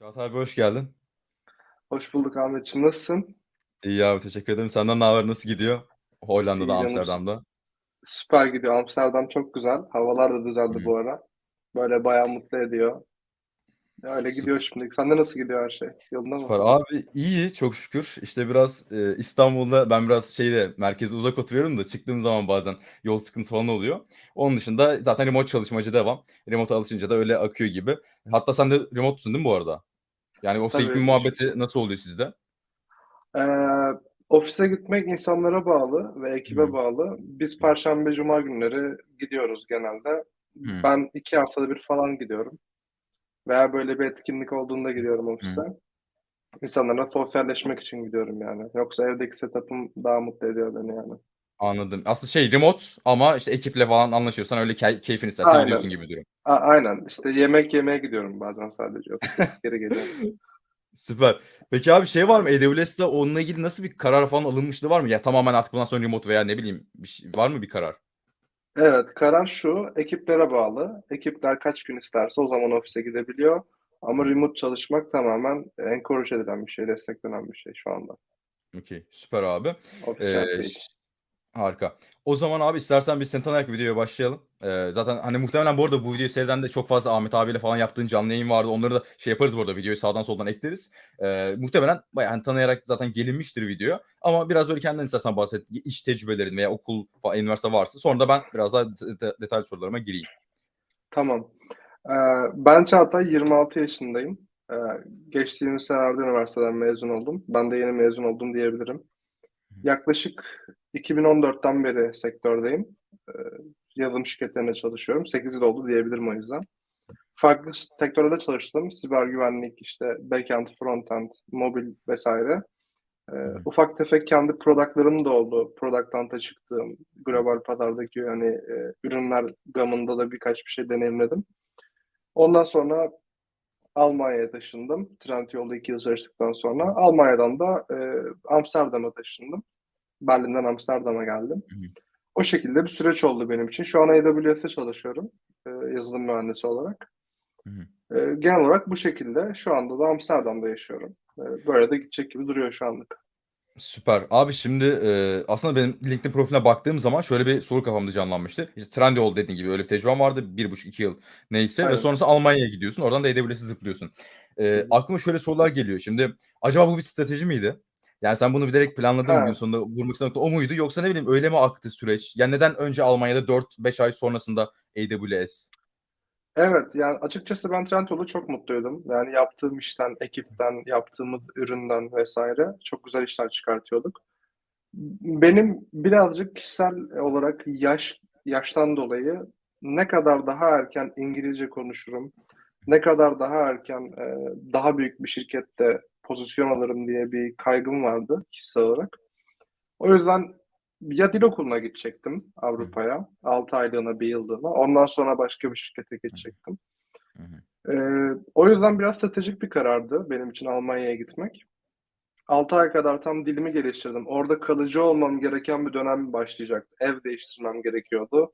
Çağatay abi hoş geldin. Hoş bulduk Ahmetciğim. Nasılsın? İyi abi teşekkür ederim. Senden ne haber? Nasıl gidiyor? Hollanda'da, İyi canım. Amsterdam'da. Süper gidiyor. Amsterdam çok güzel. Havalar da düzeldi Hı. bu ara. Böyle bayağı mutlu ediyor. Öyle Süp gidiyor şimdi. Sende nasıl gidiyor her şey? Yolunda mı? Süper. Abi iyi çok şükür. İşte biraz e, İstanbul'da ben biraz şeyde merkeze uzak oturuyorum da çıktığım zaman bazen yol sıkıntısı falan oluyor. Onun dışında zaten remote çalışmacı devam. Remote'a alışınca da öyle akıyor gibi. Hatta sen de remote'sun değil mi bu arada? Yani ofise gitme muhabbeti nasıl oluyor sizde? Ee, ofise gitmek insanlara bağlı ve ekibe Hı. bağlı. Biz Perşembe, Cuma günleri gidiyoruz genelde. Hı. Ben iki haftada bir falan gidiyorum. Veya böyle bir etkinlik olduğunda gidiyorum ofise. Hı. İnsanlarla sosyalleşmek için gidiyorum yani. Yoksa evdeki setup'ım daha mutlu ediyor beni yani. Anladım. Aslında şey remote ama işte ekiple falan anlaşıyorsan öyle key keyfin istersen Aynen. gidiyorsun gibi bir durum. A aynen. İşte yemek yemeye gidiyorum bazen sadece ofise. Geri geliyorum. Süper. Peki abi şey var mı? AWS'te onunla ilgili nasıl bir karar falan alınmışlığı var mı? Ya tamamen artık bundan sonra remote veya ne bileyim bir şey, var mı bir karar? Evet, karar şu, ekiplere bağlı. Ekipler kaç gün isterse o zaman ofise gidebiliyor. Ama remote çalışmak tamamen encourage edilen bir şey, desteklenen bir şey şu anda. Okay, süper abi. Ofis şartı değil. Harika. O zaman abi istersen biz seni tanıyarak videoya başlayalım. Eee, zaten hani muhtemelen bu arada bu videoyu seyreden de çok fazla Ahmet abiyle falan yaptığın canlı yayın vardı. Onları da şey yaparız bu arada videoyu sağdan soldan ekleriz. Eee, muhtemelen bayağı hani tanıyarak zaten gelinmiştir video. Ama biraz böyle kendinden istersen bahset. İş tecrübelerin veya okul üniversite varsa sonra da ben biraz daha de de detaylı sorularıma gireyim. Tamam. Eee, ben Çağatay, 26 yaşındayım. Eee, geçtiğimiz senelerde üniversiteden mezun oldum. Ben de yeni mezun oldum diyebilirim. Yaklaşık 2014'ten beri sektördeyim. Eee, yazılım şirketlerinde çalışıyorum. 8 yıl oldu diyebilirim o yüzden. Farklı sektörlerde çalıştım. Siber güvenlik, işte backend, frontend, mobil vesaire. Hı. ufak tefek kendi product'larım da oldu. Product Hunt'a çıktığım, global pazardaki hani, eee, ürünler gamında da birkaç bir şey deneyimledim. Ondan sonra Almanya'ya taşındım. Trendyol'da 2 yıl çalıştıktan sonra. Almanya'dan da, eee, Amsterdam'a taşındım. Berlin'den Amsterdam'a geldim. Hı hı. O şekilde bir süreç oldu benim için. Şu an AWS'te çalışıyorum, eee, yazılım mühendisi olarak. Hı hı. Eee, genel olarak bu şekilde. Şu anda da Amsterdam'da yaşıyorum. Eee, böyle de gidecek gibi duruyor şu anlık. Süper. Abi şimdi, eee, aslında benim LinkedIn profiline baktığım zaman şöyle bir soru kafamda canlanmıştı. İşte Trendyol dediğin gibi öyle bir tecrüben vardı. 1,5-2 yıl neyse ve Aynen. sonrasında Almanya'ya gidiyorsun. Oradan da AWS'e zıplıyorsun. Hı. aklıma şöyle sorular geliyor. Şimdi acaba bu bir strateji miydi? Yani sen bunu bilerek planladın mı? Gün sonunda vurmak istediğin nokta o muydu? Yoksa ne bileyim öyle mi aktı süreç? Yani neden önce Almanya'da 4-5 ay sonrasında AWS? Evet, yani açıkçası ben Trendyol'da çok mutluydum. Yani yaptığım işten, ekipten, yaptığımız üründen vs. çok güzel işler çıkartıyorduk. Benim birazcık kişisel olarak yaş yaştan dolayı ne kadar daha erken İngilizce konuşurum, ne kadar daha erken, daha büyük bir şirkette pozisyon alırım diye bir kaygım vardı kişisel olarak. O yüzden ya dil okuluna gidecektim. Avrupa'ya, 6 aylığına, 1 yıllığına. Ondan sonra başka bir şirkete geçecektim. Hı hı. Eee, o yüzden biraz stratejik bir karardı benim için Almanya'ya gitmek. 6 ay kadar tam dilimi geliştirdim. Orada kalıcı olmam gereken bir dönem başlayacaktı. Ev değiştirmem gerekiyordu.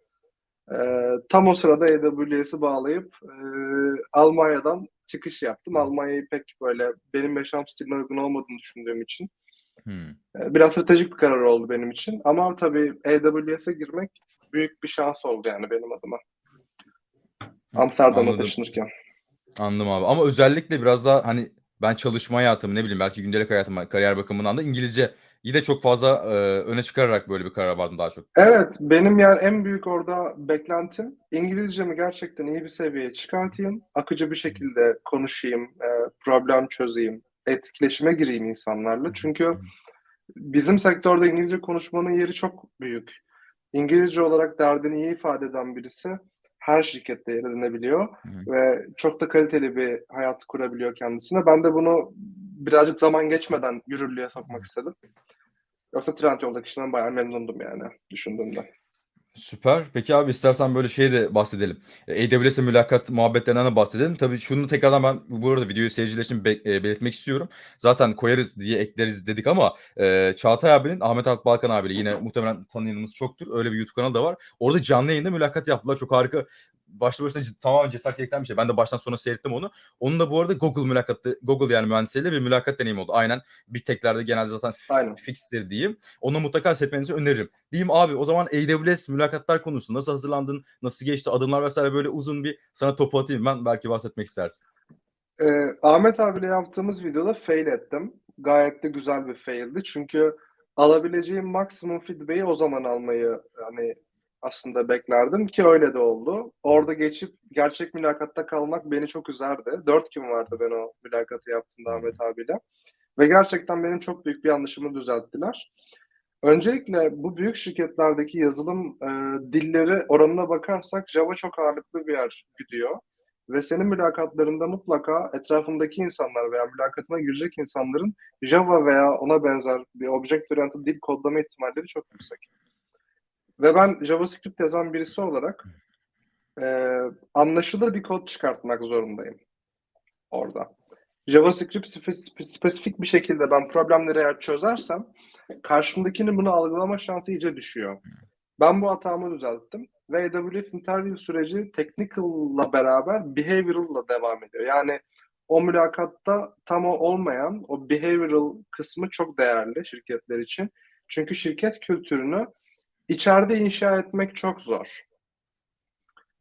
Eee, tam o sırada AWS'i bağlayıp, eee, Almanya'dan çıkış yaptım. Hı. Almanya'yı pek böyle benim yaşam stiline uygun olmadığını düşündüğüm için, eee, biraz stratejik bir karar oldu benim için. Ama tabii AWS'e girmek büyük bir şans oldu yani benim adıma. Amsterdam'a taşınırken. Anladım abi ama özellikle biraz daha, hani, ben çalışma hayatımı, ne bileyim belki gündelik hayatımı, kariyer bakımından da İngilizceyi de çok fazla, eee, öne çıkararak böyle bir karara vardın daha çok. Evet, benim yani en büyük orada beklentim İngilizcemi gerçekten iyi bir seviyeye çıkartayım, akıcı bir şekilde konuşayım, eee, problem çözeyim, etkileşime gireyim insanlarla. Çünkü bizim sektörde İngilizce konuşmanın yeri çok büyük. İngilizce olarak derdini iyi ifade eden birisi her şirkette yer edinebiliyor hı. ve çok da kaliteli bir hayat kurabiliyor kendisine. Ben de bunu birazcık zaman geçmeden yürürlüğe sokmak istedim. Yoksa Trendyol'daki işimden bayağı memnundum yani düşündüğümde. Süper. Peki abi istersen böyle şeye de bahsedelim. Eee, AWS'le mülakat muhabbetlerinden de bahsedelim. Tabii şunu tekrardan ben bu arada videoyu seyirciler için be eee, belirtmek istiyorum. Zaten koyarız diye ekleriz dedik ama, eee, Çağatay abinin Ahmet Akbalkan abiyle yine muhtemelen tanıyanımız çoktur. Öyle bir YouTube kanalı da var. Orada canlı yayında mülakat yaptılar. Çok harika başlı başına tamamen cesaret gerektiren bir şey. Ben de baştan sona seyrettim onu. Onun da bu arada Google mülakatı, Google yani mühendisleriyle bir mülakat deneyimi oldu. Aynen Big Tech'lerde genelde zaten Aynen. fixtir diyeyim. Onu mutlaka seyretmenizi öneririm. Diyeyim abi o zaman AWS mülakatlar konusu nasıl hazırlandın, nasıl geçti, adımlar vesaire böyle uzun bir sana topu atayım ben belki bahsetmek istersin. Ee, Ahmet abiyle yaptığımız videoda fail ettim. Gayet de güzel bir faildi. Çünkü alabileceğim maksimum feedback'i o zaman almayı hani aslında beklerdim ki öyle de oldu. Orada geçip gerçek mülakatta kalmak beni çok üzerdi. Dört gün vardı ben o mülakatı yaptığımda Ahmet abiyle. Ve gerçekten benim çok büyük bir yanlışımı düzelttiler. Öncelikle bu büyük şirketlerdeki yazılım e, dilleri oranına bakarsak Java çok ağırlıklı bir yer gidiyor. Ve senin mülakatlarında mutlaka etrafındaki insanlar veya mülakatına girecek insanların Java veya ona benzer bir object oriented dil kodlama ihtimalleri çok yüksek. Ve ben JavaScript yazan birisi olarak e, anlaşılır bir kod çıkartmak zorundayım orada. JavaScript spe- spesifik bir şekilde ben problemleri eğer çözersem karşımdakinin bunu algılama şansı iyice düşüyor. Ben bu hatamı düzelttim ve AWS interview süreci technical'la beraber behavioral'la devam ediyor. Yani o mülakatta tam o olmayan o behavioral kısmı çok değerli şirketler için. Çünkü şirket kültürünü içeride inşa etmek çok zor.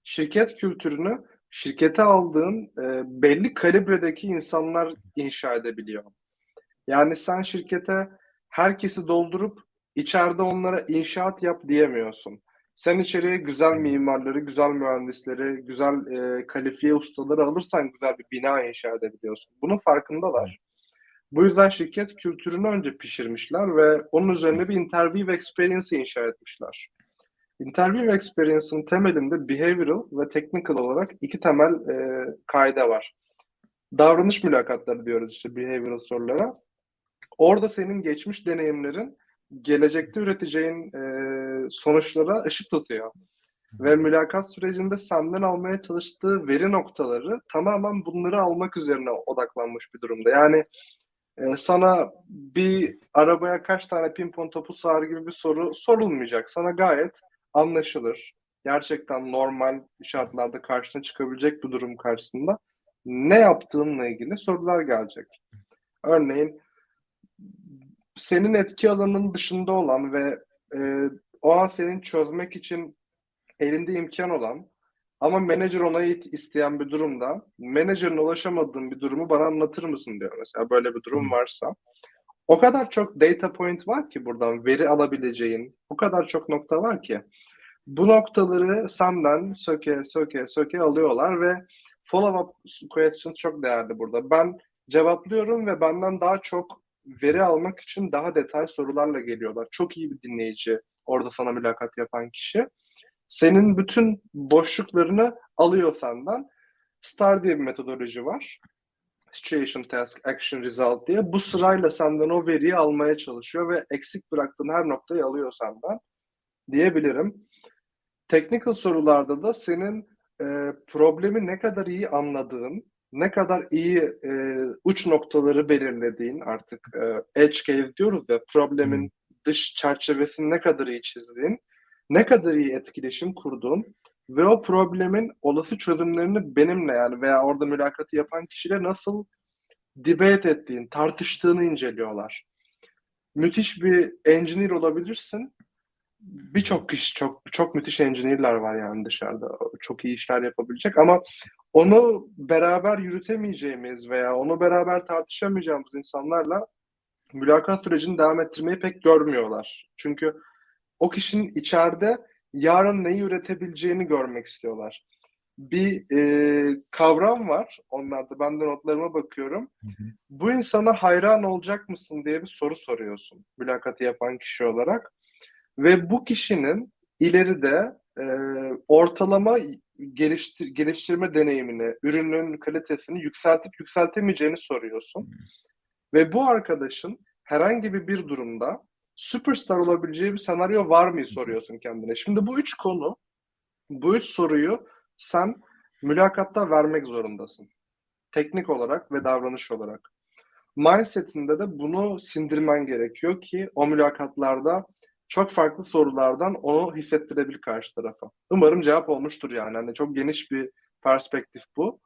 Şirket kültürünü şirkete aldığın e, belli kalibredeki insanlar inşa edebiliyor. Yani sen şirkete herkesi doldurup içeride onlara inşaat yap diyemiyorsun. Sen içeriye güzel mimarları, güzel mühendisleri, güzel e, kalifiye ustaları alırsan güzel bir bina inşa edebiliyorsun. Bunun farkındalar. Bu yüzden şirket kültürünü önce pişirmişler ve onun üzerine bir interview experience inşa etmişler. Interview experience'ın temelinde behavioral ve technical olarak iki temel e, kaide var. Davranış mülakatları diyoruz işte behavioral sorulara. Orada senin geçmiş deneyimlerin gelecekte üreteceğin e, sonuçlara ışık tutuyor. Ve mülakat sürecinde senden almaya çalıştığı veri noktaları tamamen bunları almak üzerine odaklanmış bir durumda. Yani e, sana bir arabaya kaç tane pimpon topu sığar gibi bir soru sorulmayacak. Sana gayet anlaşılır. Gerçekten normal şartlarda karşına çıkabilecek bir durum karşısında ne yaptığınla ilgili sorular gelecek. Örneğin senin etki alanının dışında olan ve e, o an senin çözmek için elinde imkan olan ama menajer onayı isteyen bir durumda menajerin ulaşamadığın bir durumu bana anlatır mısın diyor mesela böyle bir durum varsa. O kadar çok data point var ki buradan veri alabileceğin, o kadar çok nokta var ki bu noktaları senden söke söke söke alıyorlar ve follow up questions çok değerli burada. Ben cevaplıyorum ve benden daha çok veri almak için daha detay sorularla geliyorlar. Çok iyi bir dinleyici orada sana mülakat yapan kişi. Senin bütün boşluklarını alıyor senden. STAR diye bir metodoloji var. Situation, Task, Action, Result diye. Bu sırayla senden o veriyi almaya çalışıyor ve eksik bıraktığın her noktayı alıyor senden diyebilirim. Technical sorularda da senin e, problemi ne kadar iyi anladığın, ne kadar iyi e, uç noktaları belirlediğin artık e, edge case diyoruz ya problemin dış çerçevesini ne kadar iyi çizdiğin, ne kadar iyi etkileşim kurduğun ve o problemin olası çözümlerini benimle yani veya orada mülakatı yapan kişiyle nasıl debate ettiğin, tartıştığını inceliyorlar. Müthiş bir engineer olabilirsin. Birçok kişi çok çok müthiş engineer'lar var yani dışarıda. Çok iyi işler yapabilecek ama onu beraber yürütemeyeceğimiz veya onu beraber tartışamayacağımız insanlarla mülakat sürecini devam ettirmeyi pek görmüyorlar. Çünkü o kişinin içeride yarın neyi üretebileceğini görmek istiyorlar. Bir e, kavram var onlarda. Ben de notlarıma bakıyorum. Hı hı. Bu insana hayran olacak mısın diye bir soru soruyorsun mülakatı yapan kişi olarak. Ve bu kişinin ileride e, ortalama geliştir, geliştirme deneyimini, ürünün kalitesini yükseltip yükseltemeyeceğini soruyorsun. Ve bu arkadaşın herhangi bir bir durumda süperstar olabileceği bir senaryo var mı soruyorsun kendine. Şimdi bu üç konu, bu üç soruyu sen mülakatta vermek zorundasın. Teknik olarak ve davranış olarak. Mindset'inde de bunu sindirmen gerekiyor ki o mülakatlarda çok farklı sorulardan onu hissettirebilir karşı tarafa. Umarım cevap olmuştur yani. Hani çok geniş bir perspektif bu.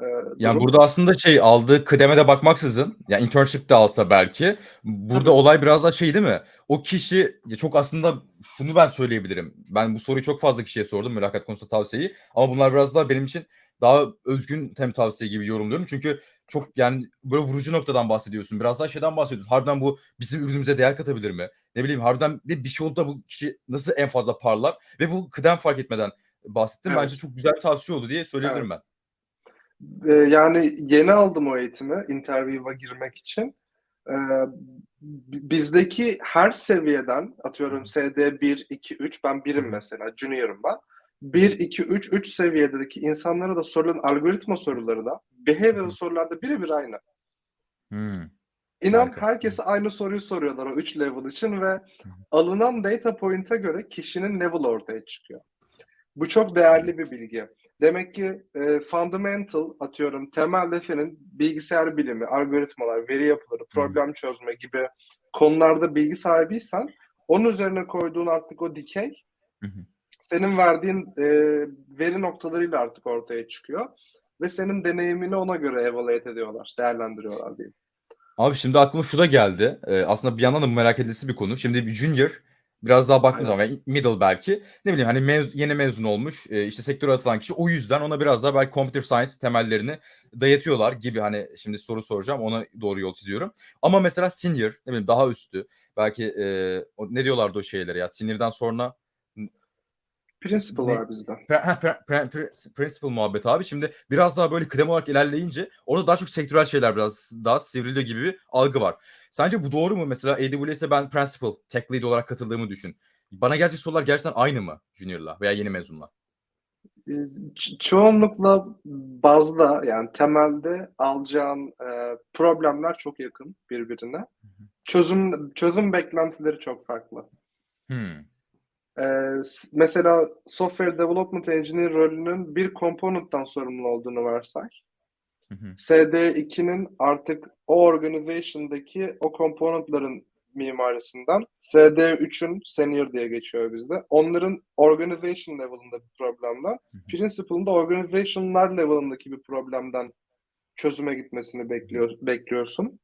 Ee, Yani durum. burada aslında şey aldığı kıdeme de bakmaksızın ya internship de alsa belki burada Tabii. olay biraz da şey değil mi? O kişi çok aslında şunu ben söyleyebilirim. Ben bu soruyu çok fazla kişiye sordum mülakat konusunda tavsiyeyi ama bunlar biraz daha benim için daha özgün tem tavsiye gibi yorumluyorum. Çünkü çok yani böyle vurucu noktadan bahsediyorsun. Biraz daha şeyden bahsediyorsun. Harbiden bu bizim ürünümüze değer katabilir mi? Ne bileyim harbiden bir, bir şey oldu da bu kişi nasıl en fazla parlar ve bu kıdem fark etmeden bahsettim. Evet. Bence çok güzel bir tavsiye oldu diye söyleyebilirim ben. Ee, yani yeni aldım o eğitimi interview'a girmek için. Ee, bizdeki her seviyeden atıyorum SD 1, 2, 3 ben birim mesela junior'ım ben. 1, 2, 3, 3 seviyedeki insanlara da sorulan algoritma soruları da behavioral sorularda birebir aynı. Hmm. İnan Harika. herkese aynı soruyu soruyorlar o 3 level için ve alınan data point'e göre kişinin level ortaya çıkıyor. Bu çok değerli bir bilgi. Demek ki e, fundamental atıyorum temelde senin bilgisayar bilimi, algoritmalar, veri yapıları, problem çözme gibi konularda bilgi sahibiysen onun üzerine koyduğun artık o dikey Hı hı. senin verdiğin e, veri noktalarıyla artık ortaya çıkıyor ve senin deneyimini ona göre evaluate ediyorlar, değerlendiriyorlar diyeyim. Abi şimdi aklıma şu da geldi. Ee, aslında bir yandan da merak edilisi bir konu. Şimdi bir junior biraz daha baktığın Aynen. zaman yani middle belki ne bileyim hani mez- yeni mezun olmuş e, işte sektöre atılan kişi o yüzden ona biraz daha belki computer science temellerini dayatıyorlar gibi hani şimdi soru soracağım ona doğru yol çiziyorum. Ama mesela senior ne bileyim daha üstü belki e, ne diyorlardı o şeylere ya senior'dan sonra Principle Ne- var bizde. Pre- pre- pre- pre- principal muhabbet abi. Şimdi biraz daha böyle kıdem olarak ilerleyince orada daha çok sektörel şeyler biraz daha sivriliyor gibi bir algı var. Sence bu doğru mu? Mesela AWS'e ben principal, tech lead olarak katıldığımı düşün. Bana gelecek sorular gerçekten aynı mı junior'la veya yeni mezunla? Ee, ço- çoğunlukla bazda yani temelde alacağın e, problemler çok yakın birbirine. Çözüm çözüm beklentileri çok farklı. Hmm. Ee, mesela software development engineer rolünün bir component'tan sorumlu olduğunu varsay. Hı hı. SD2'nin artık o organization'daki o component'ların mimarisinden SD3'ün senior diye geçiyor bizde. Onların organization level'ında bir problemden, principal'ın da organization'lar level'ındaki bir problemden çözüme gitmesini bekliyor, bekliyorsun.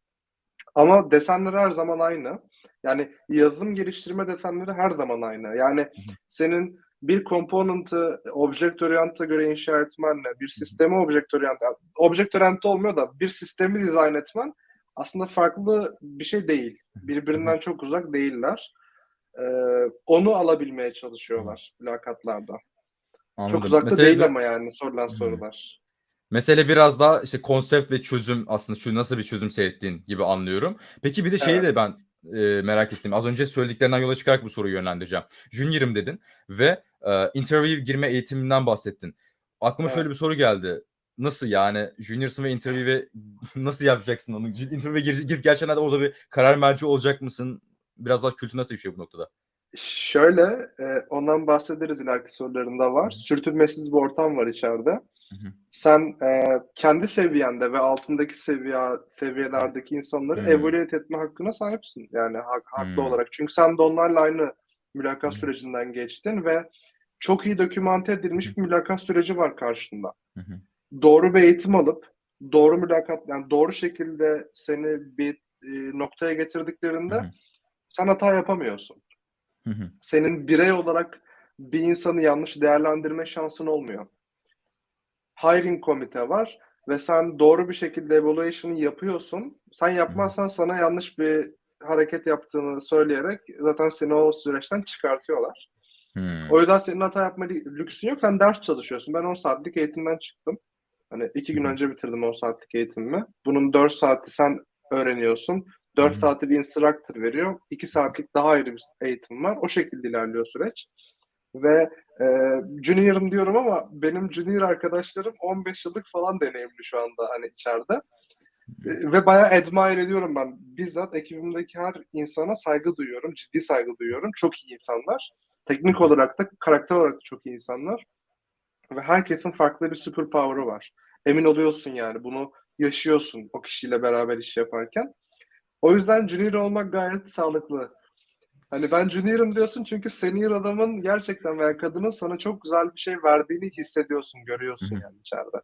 Ama desenler her zaman aynı. Yani yazılım geliştirme desenleri her zaman aynı. Yani senin bir component'ı object oriented'a göre inşa etmenle bir sistemi object oriented, object oriented olmuyor da bir sistemi dizayn etmen aslında farklı bir şey değil. Birbirinden çok uzak değiller. Ee, onu alabilmeye çalışıyorlar mülakatlarda. Anladım. Çok uzakta Mesele değil bir- ama yani sorulan Hı. sorular. Mesele biraz daha işte konsept ve çözüm aslında şu nasıl bir çözüm seyrettiğin gibi anlıyorum. Peki bir de şeyi de Evet. ben e, merak ettim. Az önce söylediklerinden yola çıkarak bu soruyu yönlendireceğim. Junior'ım dedin ve e, interview girme eğitiminden bahsettin. Aklıma Evet. şöyle bir soru geldi. Nasıl yani junior'sın ve interview'e nasıl yapacaksın onu? Interview'e gir, girip gerçekten orada bir karar merci olacak mısın? Biraz daha kültür nasıl işliyor bu noktada? Şöyle, e, ondan bahsederiz ileriki sorularında var. Sürtünmesiz bir ortam var içeride. hı. Sen e, kendi seviyende ve altındaki seviye seviyelerdeki insanları evaluate etme hakkına sahipsin. Yani hak, haklı olarak. Çünkü sen de onlarla aynı mülakat sürecinden geçtin ve çok iyi dokümante edilmiş bir mülakat süreci var karşında. Hı hı. Doğru bir eğitim alıp doğru mülakat yani doğru şekilde seni bir e, noktaya getirdiklerinde Hı hı. sen hata yapamıyorsun Hı hı. senin birey olarak bir insanı yanlış değerlendirme şansın olmuyor. Hiring komite var ve sen doğru bir şekilde evaluation'ı yapıyorsun. Sen yapmazsan sana yanlış bir hareket yaptığını söyleyerek zaten seni o süreçten çıkartıyorlar. Hmm. O yüzden senin hata yapma lü- lüksün yok. Sen ders çalışıyorsun. Ben 10 saatlik eğitimden çıktım. Hani iki gün önce bitirdim 10 saatlik eğitimimi. Bunun 4 saati sen öğreniyorsun. 4 Hı hı. saati bir instructor veriyor. 2 saatlik daha ayrı bir eğitim var. O şekilde ilerliyor süreç. Ve e, junior'ım diyorum ama benim junior arkadaşlarım 15 yıllık falan deneyimli şu anda hani içeride. E, Ve bayağı admire ediyorum ben. Bizzat ekibimdeki her insana saygı duyuyorum. Ciddi saygı duyuyorum. Çok iyi insanlar. Teknik olarak da karakter olarak da çok iyi insanlar. Ve herkesin farklı bir superpower'ı var. Emin oluyorsun yani. Bunu yaşıyorsun o kişiyle beraber iş yaparken. O yüzden junior olmak gayet sağlıklı. Hani ben junior'ım diyorsun çünkü senior adamın gerçekten veya kadının sana çok güzel bir şey verdiğini hissediyorsun, görüyorsun yani içeride.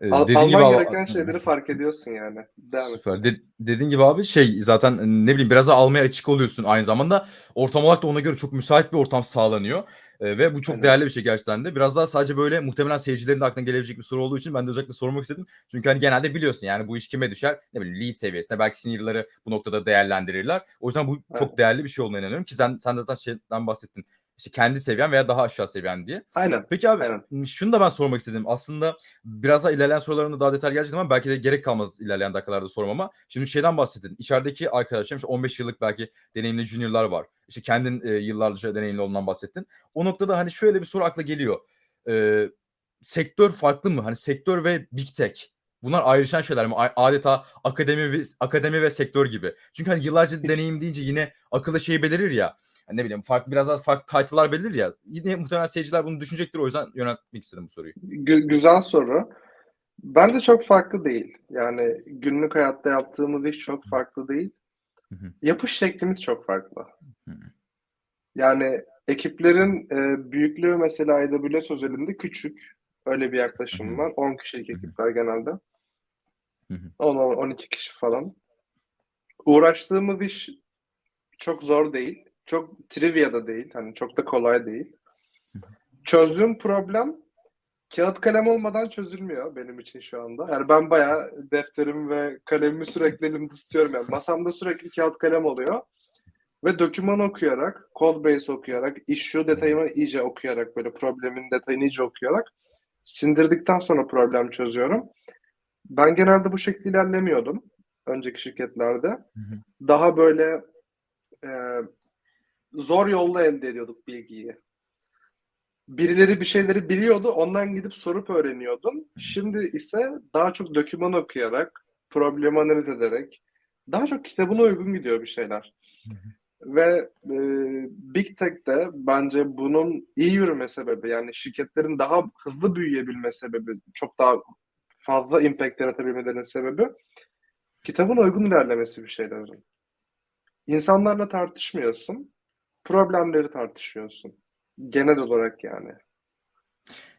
Ee, Al- gibi alman abi- gereken şeyleri fark ediyorsun yani. Devam. Süper. De- dediğin gibi abi şey zaten ne bileyim biraz da almaya açık oluyorsun aynı zamanda. Ortam olarak da ona göre çok müsait bir ortam sağlanıyor. E, ve bu çok Aynen. değerli bir şey gerçekten de. Biraz daha sadece böyle muhtemelen seyircilerin de aklına gelebilecek bir soru olduğu için ben de özellikle sormak istedim. Çünkü hani genelde biliyorsun yani bu iş kime düşer? Ne bileyim lead seviyesinde belki senior'ları bu noktada değerlendirirler. O yüzden bu Evet. çok değerli bir şey olduğuna inanıyorum ki sen sen de zaten şeyden bahsettin. İşte kendi seviyen veya daha aşağı seviyen diye. Aynen. Peki abi Aynen. şunu da ben sormak istedim. Aslında biraz daha ilerleyen sorularımda daha detaylı gelecek ama belki de gerek kalmaz ilerleyen dakikalarda sormama. Şimdi şeyden bahsettin. İçerideki arkadaşlarım işte 15 yıllık belki deneyimli juniorlar var. İşte kendin e, yıllarca deneyimli olduğundan bahsettin. O noktada hani şöyle bir soru akla geliyor. Ee, sektör farklı mı? Hani sektör ve big tech. Bunlar ayrışan şeyler mi? Adeta akademi ve, akademi ve sektör gibi. Çünkü hani yıllarca deneyim deyince yine akılda şey belirir ya. Ne bileyim farklı biraz daha farklı title'lar belirir ya. Yine muhtemelen seyirciler bunu düşünecektir. O yüzden yöneltmek istedim bu soruyu. Gü- güzel soru. Bence çok farklı değil. Yani günlük hayatta yaptığımız iş çok farklı değil. Hı hı. Yapış şeklimiz çok farklı. Hı. Yani ekiplerin e, büyüklüğü mesela AWS özelinde küçük. Öyle bir yaklaşım Hı hı. var. 10 kişilik ekipler genelde. Hı hı. 10-12 kişi falan. Uğraştığımız iş çok zor değil. Çok trivia da değil. Hani çok da kolay değil. Çözdüğüm problem kağıt kalem olmadan çözülmüyor benim için şu anda. Yani ben bayağı defterimi ve kalemimi sürekli elimde tutuyorum. Yani masamda sürekli kağıt kalem oluyor. Ve doküman okuyarak, code base okuyarak, issue detayını iyice okuyarak, böyle problemin detayını iyice okuyarak sindirdikten sonra problem çözüyorum. Ben genelde bu şekilde ilerlemiyordum önceki şirketlerde. Hı hı. Daha böyle e, zor yolla elde ediyorduk bilgiyi. Birileri bir şeyleri biliyordu, ondan gidip sorup öğreniyordun. Şimdi ise daha çok doküman okuyarak, problemi analiz ederek, daha çok kitabına uygun gidiyor bir şeyler. Ve e, Big Tech'te bence bunun iyi yürüme sebebi, yani şirketlerin daha hızlı büyüyebilme sebebi, çok daha fazla impact yaratabilmelerinin sebebi kitabına uygun ilerlemesi bir şeylerin. İnsanlarla tartışmıyorsun, problemleri tartışıyorsun. Genel olarak yani.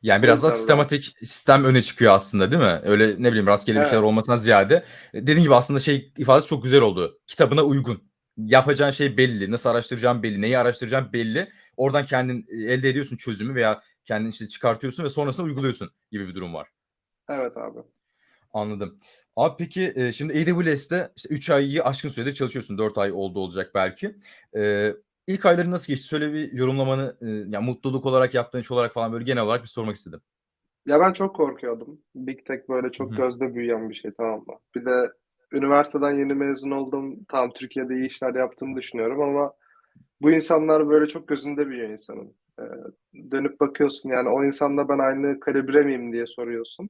Yani biraz da yüzden sistematik sistem öne çıkıyor aslında değil mi? Öyle ne bileyim rastgele bir Evet. şeyler olmasına ziyade. E, Dediğin gibi aslında şey ifadesi çok güzel oldu. Kitabına uygun. Yapacağın şey belli. Nasıl araştıracağın belli. Neyi araştıracağın belli. Oradan kendin e, elde ediyorsun çözümü veya kendin işte çıkartıyorsun ve sonrasında uyguluyorsun gibi bir durum var. Evet abi. Anladım. Abi peki e, şimdi AWS'te işte 3 ayı aşkın süredir çalışıyorsun. 4 ay oldu olacak belki. İlk ayları nasıl geçti? Söyle bir yorumlamanı e, ya mutluluk olarak yaptığın iş olarak falan böyle genel olarak bir sormak istedim. Ya ben çok korkuyordum. Big Tech böyle çok Hı gözde büyüyen bir şey tamam mı? Bir de üniversiteden yeni mezun oldum. Tam Türkiye'de iyi işler yaptığımı düşünüyorum ama bu insanlar böyle çok gözünde büyüyor insanın. Ee, dönüp bakıyorsun yani o insanla ben aynı kalibre miyim diye soruyorsun.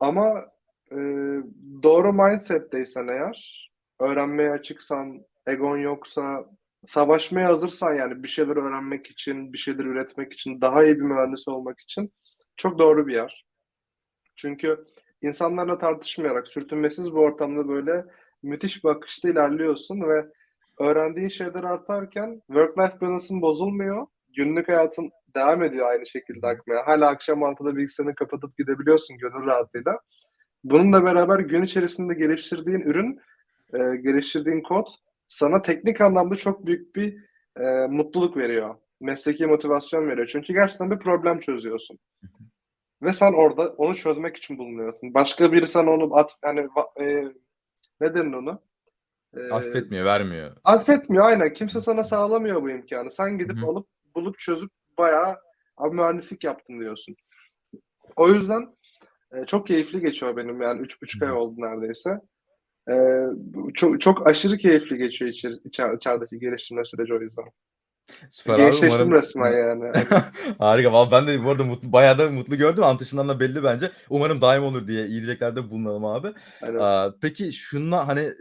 Ama e, doğru mindset'teysen eğer, öğrenmeye açıksan, egon yoksa, savaşmaya hazırsan yani bir şeyler öğrenmek için, bir şeyler üretmek için, daha iyi bir mühendis olmak için çok doğru bir yer. Çünkü insanlarla tartışmayarak, sürtünmesiz bir ortamda böyle müthiş bir akışta ilerliyorsun ve öğrendiğin şeyler artarken work-life balance'ın bozulmuyor. Günlük hayatın devam ediyor aynı şekilde akmaya. Hala akşam 6'da bilgisayarını kapatıp gidebiliyorsun gönül rahatlığıyla. Bununla beraber gün içerisinde geliştirdiğin ürün, e, geliştirdiğin kod sana teknik anlamda çok büyük bir e, mutluluk veriyor. Mesleki motivasyon veriyor. Çünkü gerçekten bir problem çözüyorsun. Ve sen orada onu çözmek için bulunuyorsun. Başka biri sana onu at, yani e, ne denir onu? E, Affetmiyor, vermiyor. Atfetmiyor aynen. Kimse sana sağlamıyor bu imkanı. Sen gidip Hı hı. alıp bulup çözüp bayağı abi mühendislik yaptın diyorsun. O yüzden e, çok keyifli geçiyor benim yani üç buçuk ay Hı hı. oldu neredeyse. E, bu çok, çok aşırı keyifli geçiyor içeri, içer, içerideki geliştirme süreci o yüzden. Süper abi. Gençleştim Umarım resmen yani. Harika. Valla ben de bu arada mutlu, bayağı da mutlu gördüm. Antışından da belli bence. Umarım daim olur diye iyi dileklerde bulunalım abi. Aynen. Aa, peki şunla hani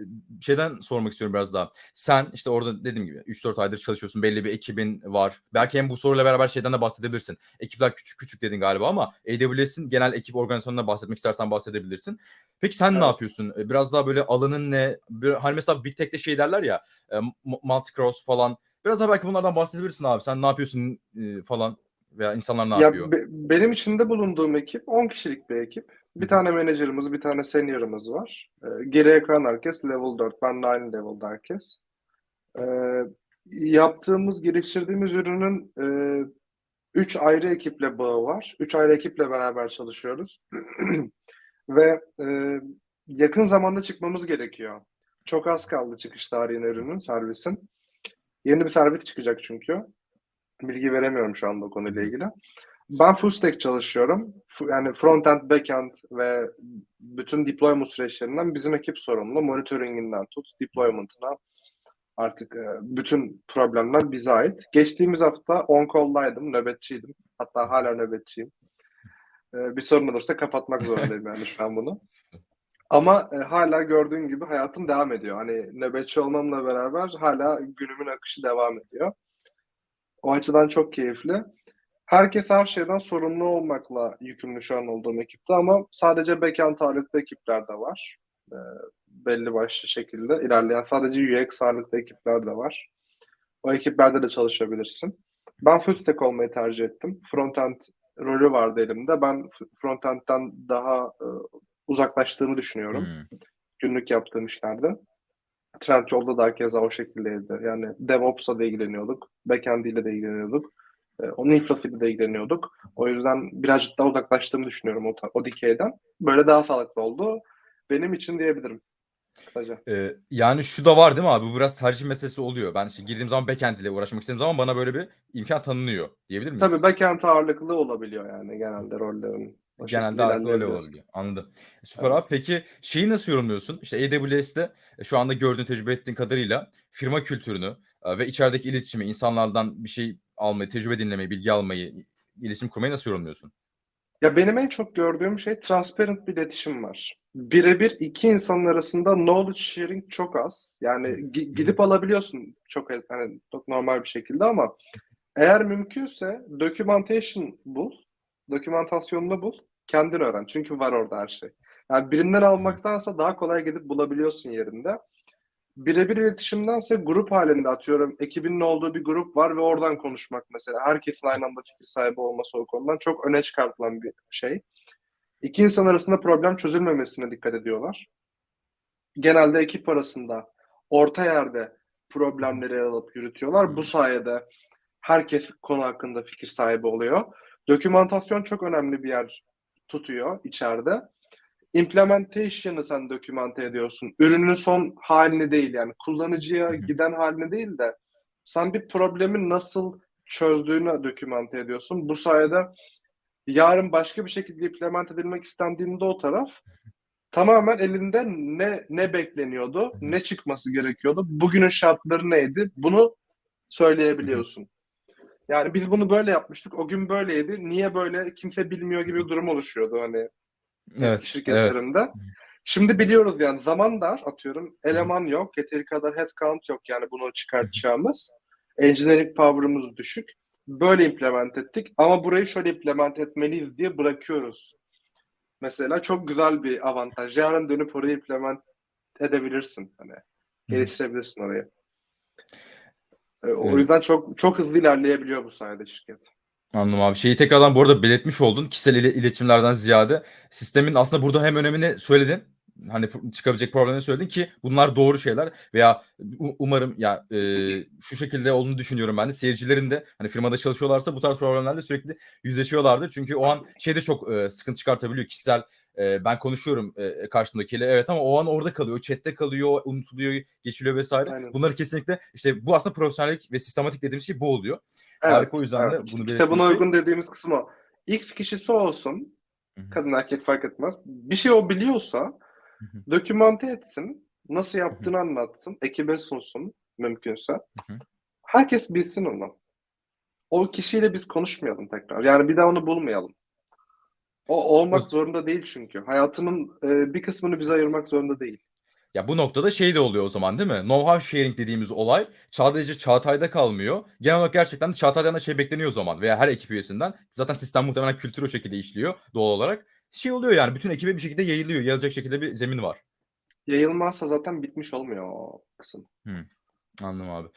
şeyden sormak istiyorum biraz daha. Sen işte orada dediğim gibi 3-4 aydır çalışıyorsun. Belli bir ekibin var. Belki hem bu soruyla beraber şeyden de bahsedebilirsin. Ekipler küçük küçük dedin galiba ama AWS'in genel ekip organizasyonuna bahsetmek istersen bahsedebilirsin. Peki sen ne Evet. yapıyorsun? E, Biraz daha böyle alanın ne? Hani mesela Big Tech'te şey derler ya e, mu- multi-cross falan. Biraz daha belki bunlardan bahsedebilirsin abi. Sen ne yapıyorsun e, falan veya insanlar ne Ya yapıyor? be- benim içinde bulunduğum ekip 10 kişilik bir ekip. Bir tane menajerimiz, bir tane senior'ımız var. Ee, geriye kalan herkes level 4. Ben de aynı level'da herkes. Ee, yaptığımız, geliştirdiğimiz ürünün 3 ayrı ekiple bağı var. 3 ayrı ekiple beraber çalışıyoruz. Ve e, yakın zamanda çıkmamız gerekiyor. Çok az kaldı çıkış tarihine ürünün, servisin. Yeni bir servis çıkacak çünkü. Bilgi veremiyorum şu anda o konuyla ilgili. Ben full stack çalışıyorum. Yani front-end, back-end ve bütün deployment süreçlerinden bizim ekip sorumlu. Monitoringinden tut, deployment'ına artık e, bütün problemler bize ait. Geçtiğimiz hafta on call'daydım, nöbetçiydim. Hatta hala nöbetçiyim. E, Bir sorun olursa kapatmak zorundayım yani şu an bunu. Ama e, hala gördüğün gibi hayatım devam ediyor. Hani nöbetçi olmamla beraber hala günümün akışı devam ediyor. O açıdan çok keyifli. Herkes her şeyden sorumlu olmakla yükümlü şu an olduğum ekipte ama sadece backend ağırlıklı ekipler de var. Ee, belli başlı şekilde ilerleyen sadece UX ağırlıklı ekipler de var. O ekiplerde de çalışabilirsin. Ben full stack olmayı tercih ettim. Frontend rolü vardı elimde. Ben frontend'den daha e, uzaklaştığımı düşünüyorum Hmm. günlük yaptığım işlerde. Trendyol'da da keza o şekildeydi. Yani DevOps'la da ilgileniyorduk. Backend ile de ilgileniyorduk. Ee, onun infrasıyla da ilgileniyorduk. O yüzden birazcık daha uzaklaştığımı düşünüyorum o, o dikeyden. Böyle daha sağlıklı oldu. Benim için diyebilirim. Kısaca. Ee, yani şu da var değil mi abi? Bu biraz tercih meselesi oluyor. Ben işte girdiğim zaman backend ile uğraşmak istediğim zaman bana böyle bir imkan tanınıyor diyebilir miyiz? Tabii backend ağırlıklı olabiliyor yani genelde rollerin. O Genelde ağırlıklı öyle olabiliyor. Anladım. Süper Evet. abi. Peki şeyi nasıl yorumluyorsun? İşte AWS'te e, şu anda gördüğün, tecrübe ettiğin kadarıyla firma kültürünü e, ve içerideki iletişimi, insanlardan bir şey almayı, tecrübe dinlemeyi, bilgi almayı, iletişim kurmayı nasıl yorumluyorsun? Ya benim en çok gördüğüm şey transparent bir iletişim var. Birebir iki insanın arasında knowledge sharing çok az. Yani gi- gidip alabiliyorsun çok az- hani çok normal bir şekilde ama eğer mümkünse documentation bul, dokümantasyonunu bul, kendin öğren. Çünkü var orada her şey. Yani birinden almaktansa daha kolay gidip bulabiliyorsun yerinde. Birebir iletişimdense grup halinde atıyorum ekibinin olduğu bir grup var ve oradan konuşmak mesela. Herkesin aynı anda fikir sahibi olması o konudan çok öne çıkartılan bir şey. İki insan arasında problem çözülmemesine dikkat ediyorlar. Genelde ekip arasında orta yerde problemleri alıp yürütüyorlar. Bu sayede herkes konu hakkında fikir sahibi oluyor. Dokümantasyon çok önemli bir yer tutuyor içeride. Implementation'ı sen dokümante ediyorsun. Ürünün son halini değil yani kullanıcıya giden halini değil de sen bir problemi nasıl çözdüğünü dokümante ediyorsun. Bu sayede yarın başka bir şekilde implement edilmek istendiğinde o taraf tamamen elinde ne ne bekleniyordu, ne çıkması gerekiyordu, bugünün şartları neydi bunu söyleyebiliyorsun. Yani biz bunu böyle yapmıştık, o gün böyleydi, niye böyle kimse bilmiyor gibi bir durum oluşuyordu hani Evet, şirketlerinde. Şimdi biliyoruz yani zaman dar atıyorum. Eleman yok. Yeteri kadar headcount yok yani bunu çıkartacağımız. Engineering power'ımız düşük. Böyle implement ettik ama burayı şöyle implement etmeliyiz diye bırakıyoruz. Mesela çok güzel bir avantaj. Yarın dönüp orayı implement edebilirsin. Hani geliştirebilirsin orayı. E, O Evet. yüzden çok çok hızlı ilerleyebiliyor bu sayede şirket. Anladım abi. Şeyi tekrardan bu arada belirtmiş oldun. Kişisel ile- iletişimlerden ziyade sistemin aslında burada hem önemini söyledin. Hani çıkabilecek problemleri söyledin ki bunlar doğru şeyler veya umarım ya e, şu şekilde olduğunu düşünüyorum ben de seyircilerin de hani firmada çalışıyorlarsa bu tarz problemlerle sürekli yüzleşiyorlardır. Çünkü o an şeyde çok e, sıkıntı çıkartabiliyor kişisel e, ben konuşuyorum e, karşımdakiyle evet ama o an orada kalıyor, chatte kalıyor, unutuluyor, geçiliyor vesaire. Aynen. Bunları kesinlikle işte bu aslında profesyonellik ve sistematik dediğimiz şey bu oluyor. Evet, Harika o yüzden de evet. bunu Kitabına şey- uygun dediğimiz kısım o. X kişisi olsun, Hı hı. kadın erkek fark etmez. Bir şey o biliyorsa Hı hı. dokümante etsin, nasıl yaptığını anlatsın, ekibe sunsun mümkünse. hı. Herkes bilsin onu. O kişiyle biz konuşmayalım tekrar. Yani bir daha onu bulmayalım. O olmak O- zorunda değil çünkü. Hayatının e, bir kısmını bize ayırmak zorunda değil. Ya bu noktada şey de oluyor o zaman değil mi? Know-how sharing dediğimiz olay sadece Çağatay'da kalmıyor. Genel olarak gerçekten de Çağatay'dan da şey bekleniyor o zaman veya her ekip üyesinden. Zaten sistem muhtemelen kültür o şekilde işliyor doğal olarak. Şey oluyor yani bütün ekibe bir şekilde yayılıyor. Yayılacak şekilde bir zemin var. Yayılmazsa zaten bitmiş olmuyor o kısım. Anladım abi.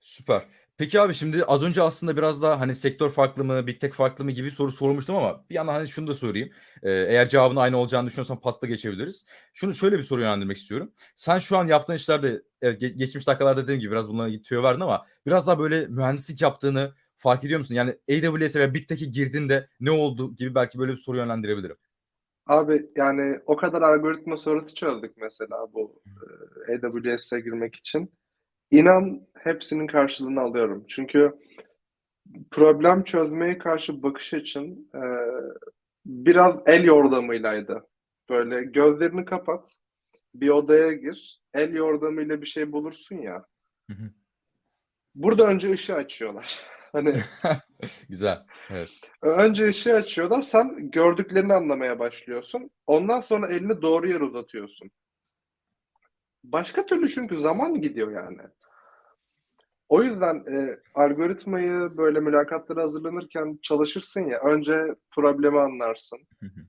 Süper. Peki abi şimdi az önce aslında biraz daha hani sektör farklı mı, Big Tech farklı mı gibi soru sormuştum ama bir yandan hani şunu da sorayım. Ee, eğer cevabının aynı olacağını düşünüyorsan pasta geçebiliriz. Şunu şöyle bir soru yönlendirmek istiyorum. Sen şu an yaptığın işlerde evet, ge- geçmiş dakikalarda dediğim gibi biraz bunlara tüyo verdin ama biraz daha böyle mühendislik yaptığını fark ediyor musun? Yani AWS'e ve Big Tech'e girdiğinde ne oldu gibi belki böyle bir soru yönlendirebilirim. Abi yani o kadar algoritma sorusu çözdük mesela bu e, AWS'e girmek için. İnan hepsinin karşılığını alıyorum. Çünkü problem çözmeye karşı bakış açın e, biraz el yordamıylaydı. Böyle gözlerini kapat, bir odaya gir, el yordamıyla bir şey bulursun ya. Hı hı. Burada önce ışığı açıyorlar. Hani Güzel. Evet. Önce ışığı açıyorlar. Sen gördüklerini anlamaya başlıyorsun. Ondan sonra elini doğru yere uzatıyorsun. Başka türlü çünkü zaman gidiyor yani. O yüzden e, algoritmayı böyle mülakatlara hazırlanırken çalışırsın ya. Önce problemi anlarsın. Hı hı.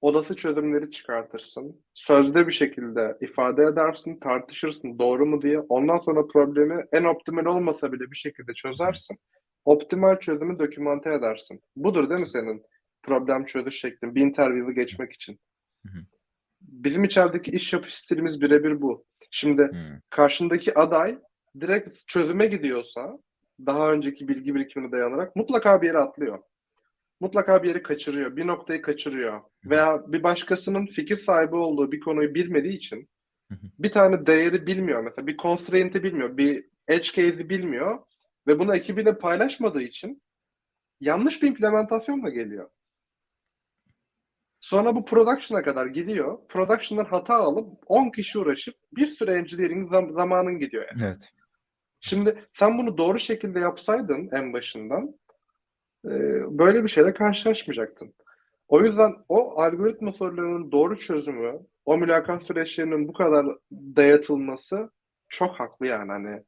Olası çözümleri çıkartırsın. Sözde bir şekilde ifade edersin, tartışırsın doğru mu diye. Ondan sonra problemi en optimal olmasa bile bir şekilde çözersin. Optimal çözümü dokümante edersin. Budur değil mi senin problem çözüş şeklin? Bir interview'ı geçmek için. Hı hı. Bizim içerideki iş yapış stilimiz birebir bu. Şimdi Hı. karşındaki aday direkt çözüme gidiyorsa daha önceki bilgi birikimine dayanarak mutlaka bir yere atlıyor. Mutlaka bir yeri kaçırıyor. Bir noktayı kaçırıyor. Veya bir başkasının fikir sahibi olduğu bir konuyu bilmediği için bir tane değeri bilmiyor mesela. Bir constraint'i bilmiyor. Bir edge case'i bilmiyor. Ve bunu ekibiyle paylaşmadığı için yanlış bir implementasyonla geliyor. Sonra bu production'a kadar gidiyor. Production'dan hata alıp 10 kişi uğraşıp bir süre engineering zam- zamanın gidiyor yani. Evet. Şimdi sen bunu doğru şekilde yapsaydın en başından e, böyle bir şeyle karşılaşmayacaktın. O yüzden o algoritma sorularının doğru çözümü, o mülakat süreçlerinin bu kadar dayatılması çok haklı yani hani.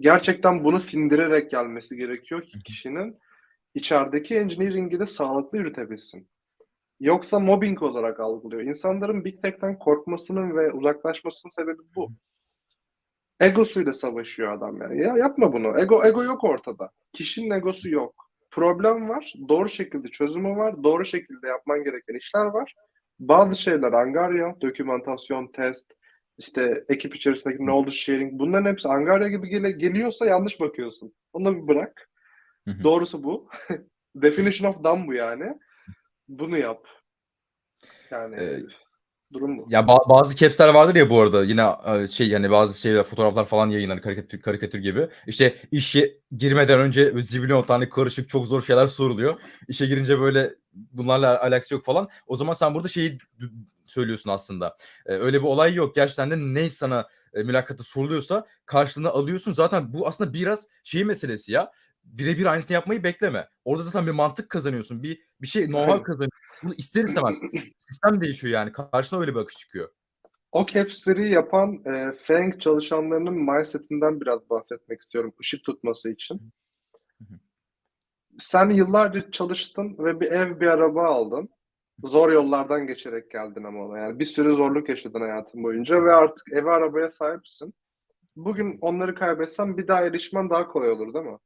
Gerçekten bunu sindirerek gelmesi gerekiyor ki kişinin içerideki engineering'i de sağlıklı yürütebilsin. Yoksa mobbing olarak algılıyor. İnsanların Big Tech'ten korkmasının ve uzaklaşmasının sebebi bu. Egosuyla savaşıyor adam yani. Ya yapma bunu. Ego ego yok ortada. Kişinin egosu yok. Problem var. Doğru şekilde çözümü var. Doğru şekilde yapman gereken işler var. Bazı şeyler angarya, dokümantasyon, test, işte ekip içerisindeki knowledge sharing bunların hepsi angarya gibi gele- geliyorsa yanlış bakıyorsun. Onu bir bırak. Hı hı. Doğrusu bu. Definition of dumb bu yani. Bunu yap. Yani Ee, durum bu. Ya ba- bazı caps'ler vardır ya bu arada yine e, şey yani bazı şeyler fotoğraflar falan yayınlanır karikatür, karikatür gibi. İşte işe girmeden önce zibilyon tane karışık çok zor şeyler soruluyor. İşe girince böyle bunlarla alakası yok falan. O zaman sen burada şeyi söylüyorsun aslında. E, öyle bir olay yok. Gerçekten de ne sana e, mülakatta soruluyorsa karşılığını alıyorsun. Zaten bu aslında biraz şey meselesi ya. Birebir aynısını yapmayı bekleme. Orada zaten bir mantık kazanıyorsun. Bir bir şey Aynen. kazanıyorsun. Bunu ister istemez. Sistem değişiyor yani. Karşına öyle bir akış çıkıyor. O caps'leri yapan e, Fang çalışanlarının mindsetinden biraz bahsetmek istiyorum ışık tutması için. Sen yıllarca çalıştın ve bir ev, bir araba aldın. Zor yollardan geçerek geldin ama ona. Yani bir sürü zorluk yaşadın hayatın boyunca ve artık eve, arabaya sahipsin. Bugün onları kaybetsen bir daha erişmen daha kolay olur değil mi?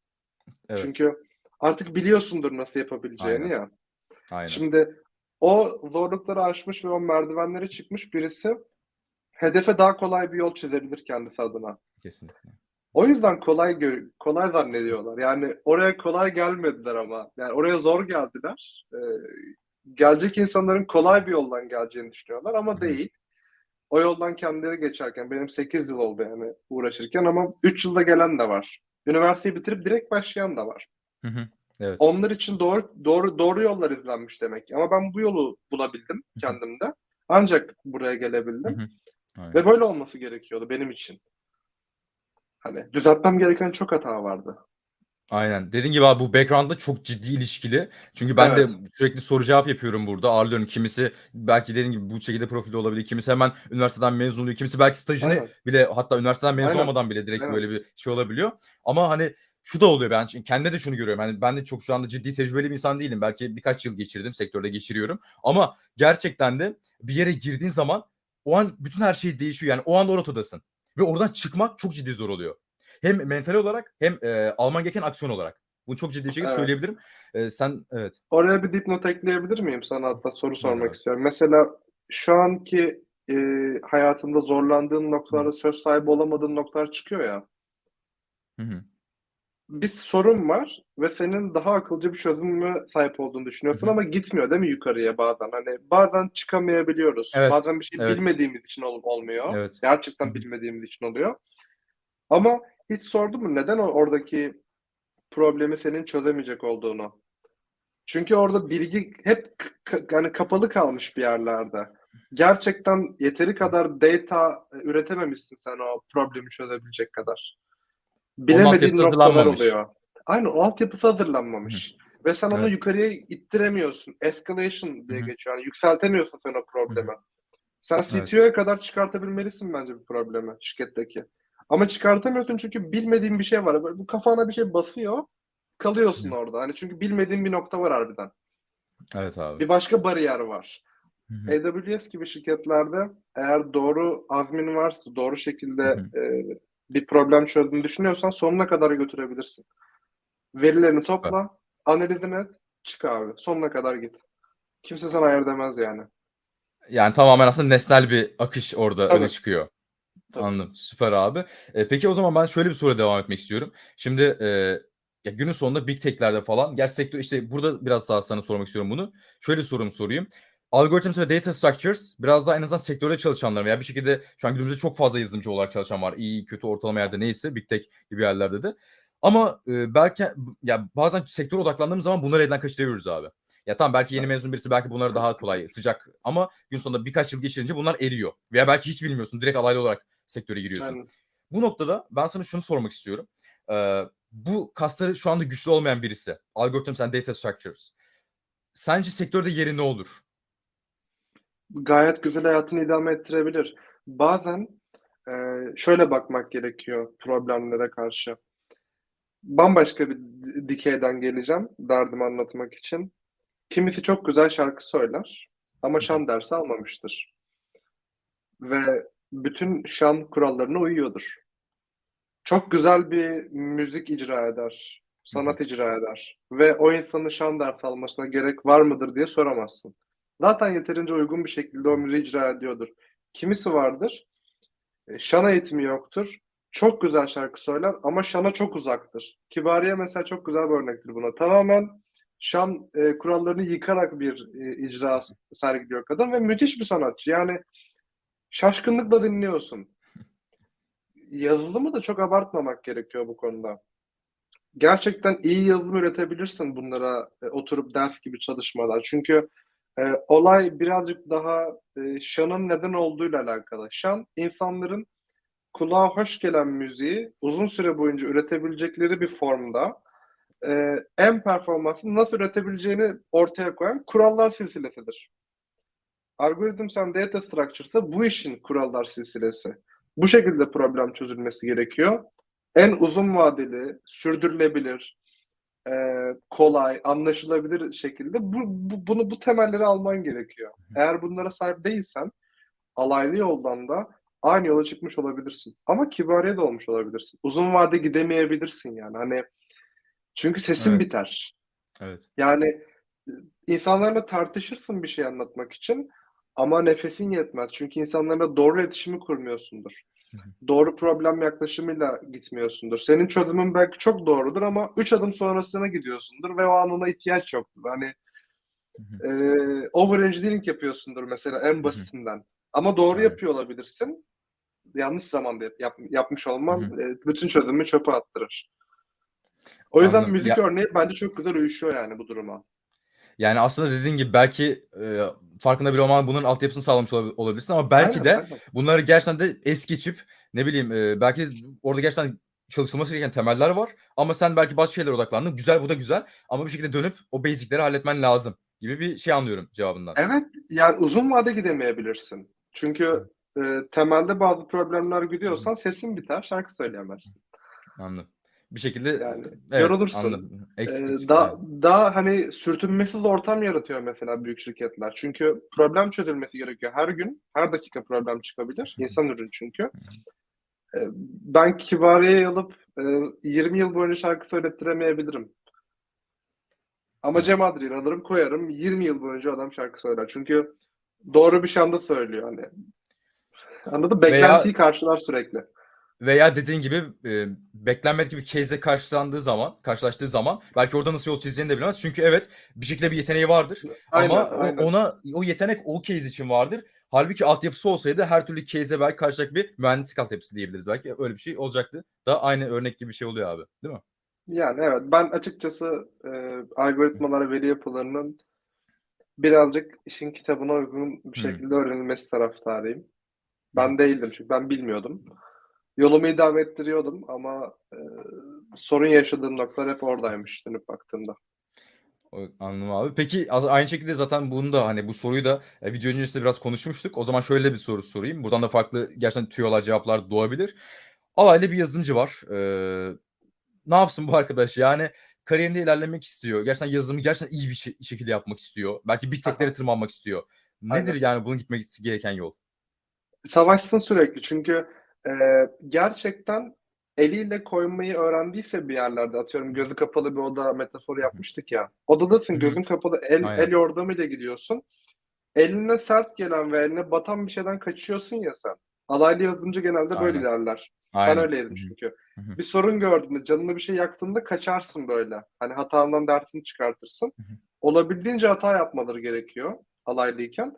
Evet. Çünkü artık biliyorsundur nasıl yapabileceğini Aynen. ya. Aynen. Şimdi o zorlukları aşmış ve o merdivenlere çıkmış birisi hedefe daha kolay bir yol çizebilir kendisi adına. Kesinlikle. O yüzden kolay gör- kolay zannediyorlar. Yani oraya kolay gelmediler ama. Yani oraya zor geldiler. Ee, gelecek insanların kolay bir yoldan geleceğini düşünüyorlar ama değil. O yoldan kendileri geçerken benim 8 yıl oldu yani uğraşırken ama 3 yılda gelen de var. Üniversiteyi bitirip direkt başlayan da var. Hı hı. Evet. Onlar için doğru doğru doğru yollar izlenmiş demek. Ama ben bu yolu bulabildim kendimde. Ancak buraya Hı gelebildim. hı. Aynen. Ve böyle olması gerekiyordu benim için. Hani düzeltmem gereken çok hata vardı. Aynen. Dediğin gibi abi bu background'da çok ciddi ilişkili. Çünkü ben Evet. de sürekli soru cevap yapıyorum burada. Ağırlıyorum. Kimisi belki dediğin gibi bu şekilde profilde olabilir. Kimisi hemen üniversiteden mezun oluyor. Kimisi belki stajını Aynen. bile hatta üniversiteden mezun Aynen. olmadan bile direkt Evet. böyle bir şey olabiliyor. Ama hani şu da oluyor ben kendimde de şunu görüyorum. Hani ben de çok şu anda ciddi tecrübeli bir insan değilim. Belki birkaç yıl geçirdim sektörde geçiriyorum. Ama gerçekten de bir yere girdiğin zaman o an bütün her şey değişiyor. Yani o anda ortadasın. Ve oradan çıkmak çok ciddi zor oluyor. Hem mental olarak hem e, alman gereken aksiyon olarak. Bunu çok ciddi bir şekilde Evet. söyleyebilirim. E, sen evet. Oraya bir dipnot ekleyebilir miyim? Sana hatta soru sormak Evet. istiyorum. Mesela şu anki e, hayatında zorlandığın noktalarda söz sahibi olamadığın noktalar çıkıyor ya. Hı hı. Bir sorun var ve senin daha akılcı bir çözüme sahip olduğunu düşünüyorsun Hı hı. ama gitmiyor değil mi yukarıya bazen? Hani bazen çıkamayabiliyoruz. Evet, Bazen bir şey evet. bilmediğimiz için ol- olmuyor. Evet. Gerçekten hı. bilmediğimiz için oluyor. Ama hiç sordun mu neden oradaki problemi senin çözemeyecek olduğunu? Çünkü orada bilgi hep yani kapalı kalmış bir yerlerde. Gerçekten yeteri kadar data üretememişsin sen o problemi çözebilecek kadar. Bilemediğin noktalar oluyor. Aynen o altyapısı hazırlanmamış. Ve sen onu Evet. yukarıya ittiremiyorsun. Escalation diye Hı hı. geçiyor. Yani yükseltemiyorsun sen o problemi. Sen Evet. CTO'ya kadar çıkartabilmelisin bence bu problemi şirketteki. Ama çıkartamıyorsun çünkü bilmediğin bir şey var. Bu kafana bir şey basıyor. Kalıyorsun Hı. orada. Hani çünkü bilmediğin bir nokta var harbiden. Evet abi. Bir başka bariyer var. Hı hı. AWS gibi şirketlerde eğer doğru azmin varsa, doğru şekilde Hı e, bir problem çözdüğünü düşünüyorsan sonuna kadar götürebilirsin. Verilerini topla, analizini et, çık abi. Sonuna kadar git. Kimse sana hayır demez yani. Yani tamamen aslında nesnel bir akış orada Tabii. öne çıkıyor. Tabii. Anladım. Süper abi. E, peki o zaman ben şöyle bir soru devam etmek istiyorum. Şimdi e, ya günün sonunda Big Tech'lerde falan gerçi sektör işte burada biraz daha sana sormak istiyorum bunu. Şöyle bir sorumu sorayım. Algorithms ve data structures biraz daha en azından sektörde çalışanlar veya bir şekilde şu an günümüzde çok fazla yazılımcı olarak çalışan var. İyi, kötü, ortalama yerde neyse Big Tech gibi yerlerde de. Ama e, belki ya bazen sektöre odaklandığımız zaman bunları elden kaçırabiliyoruz abi. Ya tamam belki yeni mezun birisi belki bunları daha kolay, sıcak ama gün sonunda birkaç yıl geçirince bunlar eriyor. Veya belki hiç bilmiyorsun. Direkt alaylı olarak sektöre giriyorsun. Yani Bu noktada ben sana şunu sormak istiyorum. Ee, bu kasları şu anda güçlü olmayan birisi. Algorithms and Data Structures. Sence sektörde yeri ne olur? gayet güzel hayatını idame ettirebilir. Bazen e, şöyle bakmak gerekiyor problemlere karşı. Bambaşka bir di- dikeyden geleceğim derdimi anlatmak için. Kimisi çok güzel şarkı söyler ama şan dersi almamıştır. Ve bütün şan kurallarına uyuyordur. Çok güzel bir müzik icra eder, sanat icra eder ve o insanın şan dersi almasına gerek var mıdır diye soramazsın. Zaten yeterince uygun bir şekilde o müziği icra ediyordur. Kimisi vardır, e, şan eğitimi yoktur, çok güzel şarkı söyler ama şana çok uzaktır. Kibariye mesela çok güzel bir örnektir buna. Tamamen şan e, kurallarını yıkarak bir e, icra sergiliyor kadın ve müthiş bir sanatçı. Yani şaşkınlıkla dinliyorsun. Yazılımı da çok abartmamak gerekiyor bu konuda. Gerçekten iyi yazılım üretebilirsin bunlara e, oturup ders gibi çalışmadan. Çünkü e, olay birazcık daha e, şanın neden olduğuyla alakalı. Şan insanların kulağa hoş gelen müziği uzun süre boyunca üretebilecekleri bir formda e, en performanslı nasıl üretebileceğini ortaya koyan kurallar silsilesidir. Algorithms and Data Structure ise bu işin kurallar silsilesi. Bu şekilde problem çözülmesi gerekiyor. En uzun vadeli, sürdürülebilir, e, kolay, anlaşılabilir şekilde bu, bu- bunu bu temelleri alman gerekiyor. Eğer bunlara sahip değilsen alaylı yoldan da aynı yola çıkmış olabilirsin. Ama kibariye de olmuş olabilirsin. Uzun vade gidemeyebilirsin yani. Hani çünkü sesin Evet. biter. Evet. Yani insanlarla tartışırsın bir şey anlatmak için ama nefesin yetmez. Çünkü insanlarla doğru iletişimi kurmuyorsundur. Hı hı. Doğru problem yaklaşımıyla gitmiyorsundur. Senin çözümün belki çok doğrudur ama üç adım sonrasına gidiyorsundur ve o an ona ihtiyaç yoktur. Hani Hı e, overengineering yapıyorsundur mesela en basitinden. Ama doğru Evet. yapıyor olabilirsin. Yanlış zamanda yap- yap- yapmış olman e, bütün çözümü çöpe attırır. O yüzden Anladım. müzik Ya- örneği bence çok güzel uyuşuyor yani bu duruma. Yani aslında dediğin gibi belki e, farkında bile olmadan bunun altyapısını sağlamış olab- olabilirsin ama belki Aynen, de aynen. bunları gerçekten de es geçip ne bileyim e, belki orada gerçekten çalışılması gereken temeller var ama sen belki başka şeylere odaklandın. Güzel bu da güzel ama bir şekilde dönüp o basic'leri halletmen lazım gibi bir şey anlıyorum cevabından. Evet, yani uzun vade gidemeyebilirsin. Çünkü e, temelde bazı problemler gidiyorsan sesin biter, şarkı söyleyemezsin. Anladım. Bir şekilde Yani evet, yorulursun. Ee, Eksiklik çıkıyor. daha, daha hani sürtünmesiz ortam yaratıyor mesela büyük şirketler. Çünkü problem çözülmesi gerekiyor. Her gün, her dakika problem çıkabilir. İnsan ürün çünkü. Ee, ben Kibariye'yi alıp e, 20 yıl boyunca şarkı söylettiremeyebilirim. Ama Cem Adrian'ı alırım koyarım 20 yıl boyunca adam şarkı söyler. Çünkü doğru bir şey anda söylüyor hani. Anladın? Veya- Beklentiyi karşılar sürekli. Veya dediğin gibi e, beklenmedik gibi case'le karşılandığı zaman, karşılaştığı zaman belki orada nasıl yol çizeceğini de bilemez. Çünkü evet bir şekilde bir yeteneği vardır. Aynen, ama aynen. ona o yetenek o case için vardır. Halbuki altyapısı olsaydı her türlü case'e belki karşılayacak bir mühendislik altyapısı diyebiliriz. Belki öyle bir şey olacaktı. Da aynı örnek gibi bir şey oluyor abi. Değil mi? Yani evet ben açıkçası e, algoritmalar veri yapılarının birazcık işin kitabına uygun bir şekilde öğrenilmesi taraftarıyım. Ben değildim çünkü ben bilmiyordum. Yolumu idame ettiriyordum ama e, sorun yaşadığım noktalar hep oradaymış dönüp baktığımda. Anladım abi. Peki aynı şekilde zaten bunu da hani bu soruyu da e, video öncesinde biraz konuşmuştuk. O zaman şöyle bir soru sorayım. Buradan da farklı gerçekten tüyolar cevaplar doğabilir. Alaylı bir yazılımcı var. Ee, ne yapsın bu arkadaş? Yani kariyerinde ilerlemek istiyor. Gerçekten yazılımı gerçekten iyi bir şey- şekilde yapmak istiyor. Belki big tech'lere tırmanmak istiyor. Nedir Aynen. yani bunun gitmek gereken yol? Savaşsın sürekli çünkü e, gerçekten eliyle koymayı öğrendiyse bir yerlerde atıyorum gözü kapalı bir oda metaforu yapmıştık ya. Odadasın gözün kapalı el, Aynen. el yordamıyla gidiyorsun. Eline sert gelen ve eline batan bir şeyden kaçıyorsun ya sen. Alaylı yazılımcı genelde böyle Aynen. ilerler. Aynen. Ben öyleydim çünkü. Bir sorun gördüğünde, canını bir şey yaktığında kaçarsın böyle. Hani hatandan dersini çıkartırsın. Olabildiğince hata yapmaları gerekiyor alaylıyken.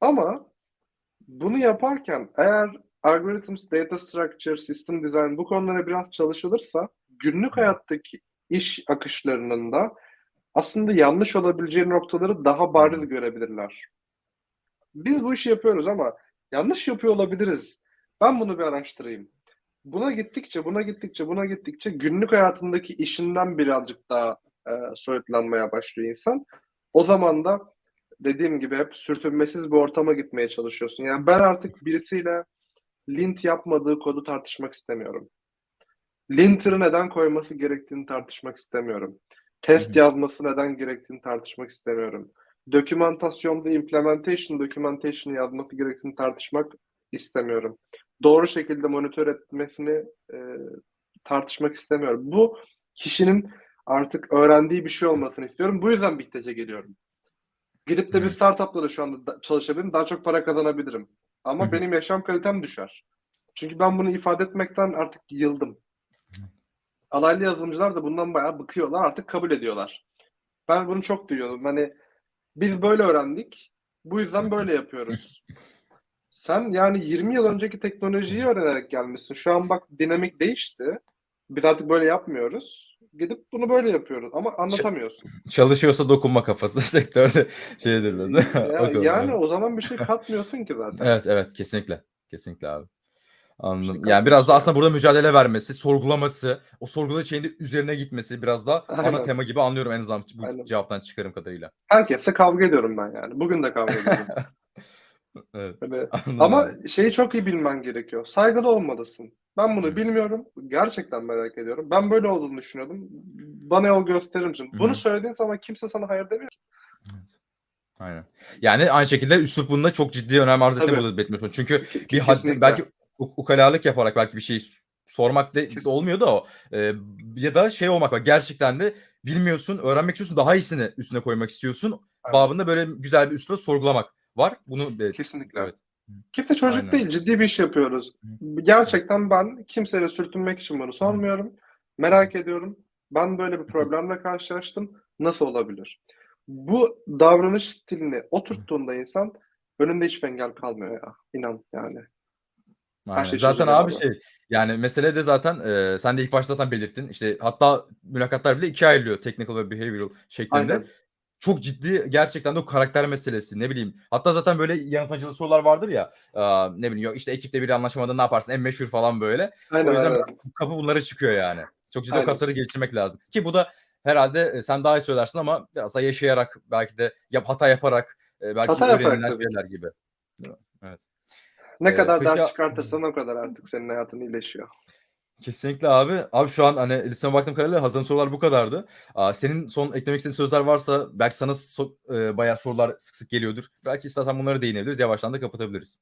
Ama bunu yaparken eğer algorithms, data structure, system design bu konulara biraz çalışılırsa günlük hayattaki iş akışlarının da aslında yanlış olabileceği noktaları daha bariz görebilirler. Biz bu işi yapıyoruz ama yanlış yapıyor olabiliriz. Ben bunu bir araştırayım. Buna gittikçe, buna gittikçe, buna gittikçe günlük hayatındaki işinden birazcık daha e, soyutlanmaya başlıyor insan. O zaman da dediğim gibi hep sürtünmesiz bir ortama gitmeye çalışıyorsun. Yani ben artık birisiyle lint yapmadığı kodu tartışmak istemiyorum. Linter'ı neden koyması gerektiğini tartışmak istemiyorum. Test yazması neden gerektiğini tartışmak istemiyorum. Dokümantasyonda implementation documentation yazması gerektiğini tartışmak istemiyorum. Doğru şekilde monitör etmesini e, tartışmak istemiyorum. Bu kişinin artık öğrendiği bir şey olmasını istiyorum. Bu yüzden Big Tech'e geliyorum. Gidip de bir startupla da şu anda da- çalışabilirim. Daha çok para kazanabilirim. Ama Hı hı. benim yaşam kalitem düşer. Çünkü ben bunu ifade etmekten artık yıldım. Alaylı yazılımcılar da bundan bayağı bıkıyorlar. Artık kabul ediyorlar. Ben bunu çok duyuyordum. Hani biz böyle öğrendik. Bu yüzden böyle yapıyoruz. Sen yani 20 yıl önceki teknolojiyi öğrenerek gelmişsin. Şu an bak dinamik değişti. Biz artık böyle yapmıyoruz. Gidip bunu böyle yapıyoruz ama anlatamıyorsun. Çalışıyorsa dokunma kafası sektörde şeydir böyle. Ya, O yani o zaman bir şey katmıyorsun ki zaten. Evet evet kesinlikle. Kesinlikle abi. Anladım. şey Yani biraz da aslında burada mücadele vermesi, sorgulaması, o sorguladığı şeyin de üzerine gitmesi biraz da ana tema gibi anlıyorum en azından bu Aynen. cevaptan çıkarım kadarıyla. Herkesle kavga ediyorum ben yani. Bugün de kavga ediyorum. Evet. Hani Anladım Ama şeyi çok iyi bilmen gerekiyor. Saygılı olmalısın. Ben bunu bilmiyorum. Gerçekten merak ediyorum. Ben böyle olduğunu düşünüyordum. Bana yol gösterir misin? Bunu söylediğin zaman kimse sana hayır demiyor. ki. Evet. Aynen. Yani aynı şekilde üslup bunda çok ciddi önem arz ettiğini Tabii. burada belirtmiyorsun. Çünkü bir haddi, kesinlikle. belki u- ukalalık yaparak belki bir şey s- sormak da Kesin- olmuyor da o. Ee, ya da şey olmak var. Gerçekten de bilmiyorsun, öğrenmek istiyorsun, daha iyisini üstüne koymak istiyorsun. Aynen. Babında böyle güzel bir üslup sorgulamak var. Bunu Kesinlikle. Evet. Kimse çocuk Aynen. değil. Ciddi bir iş yapıyoruz. Gerçekten ben kimseyle sürtünmek için bunu sormuyorum. Merak ediyorum. Ben böyle bir problemle karşılaştım. Nasıl olabilir? Bu davranış stilini oturttuğunda insan önünde hiçbir engel kalmıyor ya. İnan yani. Aynen. şey zaten abi. şey yani mesele de zaten e, sen de ilk başta zaten belirttin. İşte hatta mülakatlar bile ikiye ayrılıyor. Technical ve behavioral şeklinde. Aynen. Çok ciddi gerçekten de o karakter meselesi ne bileyim. Hatta zaten böyle yanıltmacılı sorular vardır ya. Aa, ne bileyim yok işte ekipte biri anlaşamadı ne yaparsın en meşhur falan böyle. Aynen o yüzden evet. kapı bunlara çıkıyor yani. Çok ciddi o Aynen. kasları geliştirmek lazım. Ki bu da herhalde e, sen daha iyi söylersin ama biraz da yaşayarak belki de yap, hata yaparak e, belki Hata öğrenilen şeyler gibi. Evet. Ne Ee, kadar peki- ders çıkartırsan o kadar artık senin hayatın iyileşiyor. Kesinlikle abi. Abi şu an hani listeme baktığım kadarıyla hazırlanan sorular bu kadardı. Aa, senin son eklemek istediğin sözler varsa belki sana so- e, bayağı sorular sık sık geliyordur. Belki istersen bunları değinebiliriz. Yavaştan da kapatabiliriz.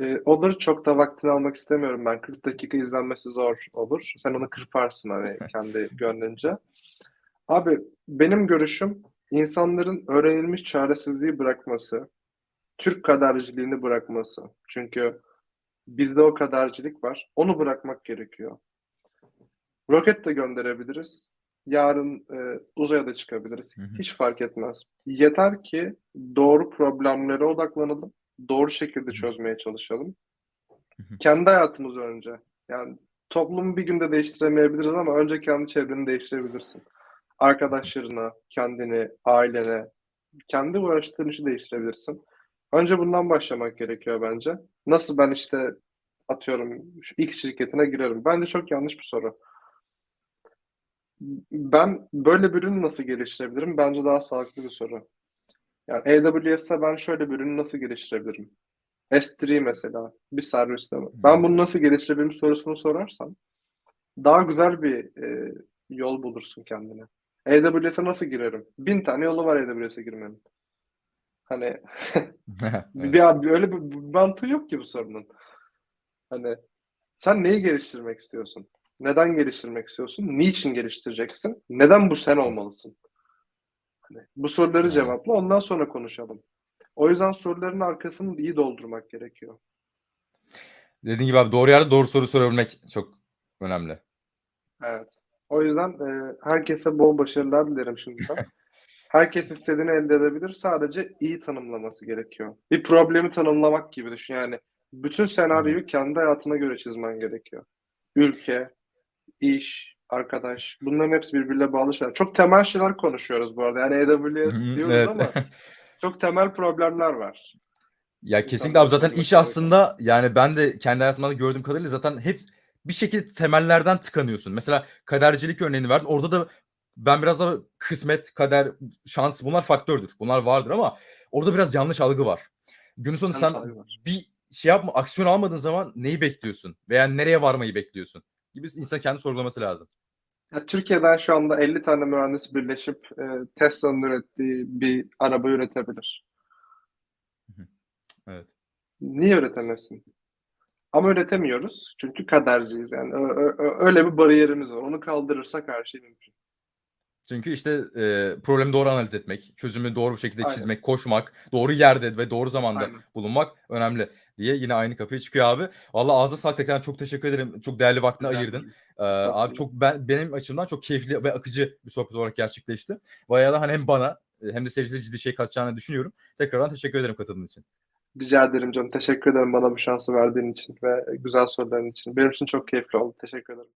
Ee, olur çok da vaktini almak istemiyorum ben. 40 dakika izlenmesi zor olur. Sen onu kırparsın hani kendi gönlünce. Abi benim görüşüm insanların öğrenilmiş çaresizliği bırakması, Türk kaderciliğini bırakması. Çünkü bizde o kadercilik var. Onu bırakmak gerekiyor. Roket de gönderebiliriz. Yarın e, uzaya da çıkabiliriz. Hı hı. Hiç fark etmez. Yeter ki doğru problemlere odaklanalım. Doğru şekilde çözmeye çalışalım. Hı hı. Kendi hayatımızı önce. Yani toplumu bir günde değiştiremeyebiliriz ama önce kendi çevreni değiştirebilirsin. Arkadaşlarına, kendini, ailene, kendi uğraştığın işi değiştirebilirsin. Önce bundan başlamak gerekiyor bence. Nasıl ben işte atıyorum şu X şirketine girerim. Bence çok yanlış bir soru. Ben böyle bir ürünü nasıl geliştirebilirim? Bence daha sağlıklı bir soru. Yani AWS'te ben şöyle bir ürünü nasıl geliştirebilirim? S3 mesela bir serviste mi? Ben bunu nasıl geliştirebilirim sorusunu sorarsan daha güzel bir e, yol bulursun kendine. AWS'e nasıl girerim? Bin tane yolu var AWS'e girmenin. Hani Evet. bir, bir- öyle bir mantığı yok ki bu sorunun. Hani sen neyi geliştirmek istiyorsun? Neden geliştirmek istiyorsun? Niçin geliştireceksin? Neden bu sen olmalısın? Hani bu soruları Evet. cevapla ondan sonra konuşalım. O yüzden soruların arkasını iyi doldurmak gerekiyor. Dediğin gibi abi doğru yerde doğru soru sorabilmek çok önemli. Evet. O yüzden e, herkese bol başarılar dilerim şimdiden. Herkes istediğini elde edebilir. Sadece iyi tanımlaması gerekiyor. Bir problemi tanımlamak gibi düşün. Yani bütün senaryoyu kendi hayatına göre çizmen gerekiyor. Ülke, iş, arkadaş. Bunların hepsi birbiriyle bağlı şeyler. Çok temel şeyler konuşuyoruz bu arada. Yani AWS diyoruz evet. ama çok temel problemler var. Ya kesinlikle abi zaten iş aslında yani ben de kendi hayatımda da gördüğüm kadarıyla zaten hep bir şekilde temellerden tıkanıyorsun. Mesela kadercilik örneğini verdin. Orada da ben biraz daha kısmet, kader, şans bunlar faktördür. Bunlar vardır ama orada biraz yanlış algı var. Günün sonunda sen bir şey yapma, aksiyon almadığın zaman neyi bekliyorsun? Veya nereye varmayı bekliyorsun? Gibi insan kendi sorgulaması lazım. Ya, Türkiye'den şu anda 50 tane mühendis birleşip e, Tesla'nın ürettiği bir araba üretebilir. Evet. Niye üretemesin? Ama üretemiyoruz. Çünkü kaderciyiz yani. Ö- ö- öyle bir bariyerimiz var. Onu kaldırırsak her şey mümkün. Çünkü işte e, problemi doğru analiz etmek, çözümü doğru bir şekilde Aynen. çizmek, koşmak, doğru yerde ve doğru zamanda Aynen. bulunmak önemli diye yine aynı kapıya çıkıyor abi. Valla ağzına sağlık tekrar çok teşekkür ederim. Çok değerli vaktini Rica ayırdın. Ee, abi çok ben, benim açımdan çok keyifli ve akıcı bir sohbet olarak gerçekleşti. Bayağı da hani hem bana hem de seyircilere ciddi şey katacağını düşünüyorum. Tekrardan teşekkür ederim katıldığın için. Rica ederim canım. Teşekkür ederim bana bu şansı verdiğin için ve güzel soruların için. Benim için çok keyifli oldu. Teşekkür ederim.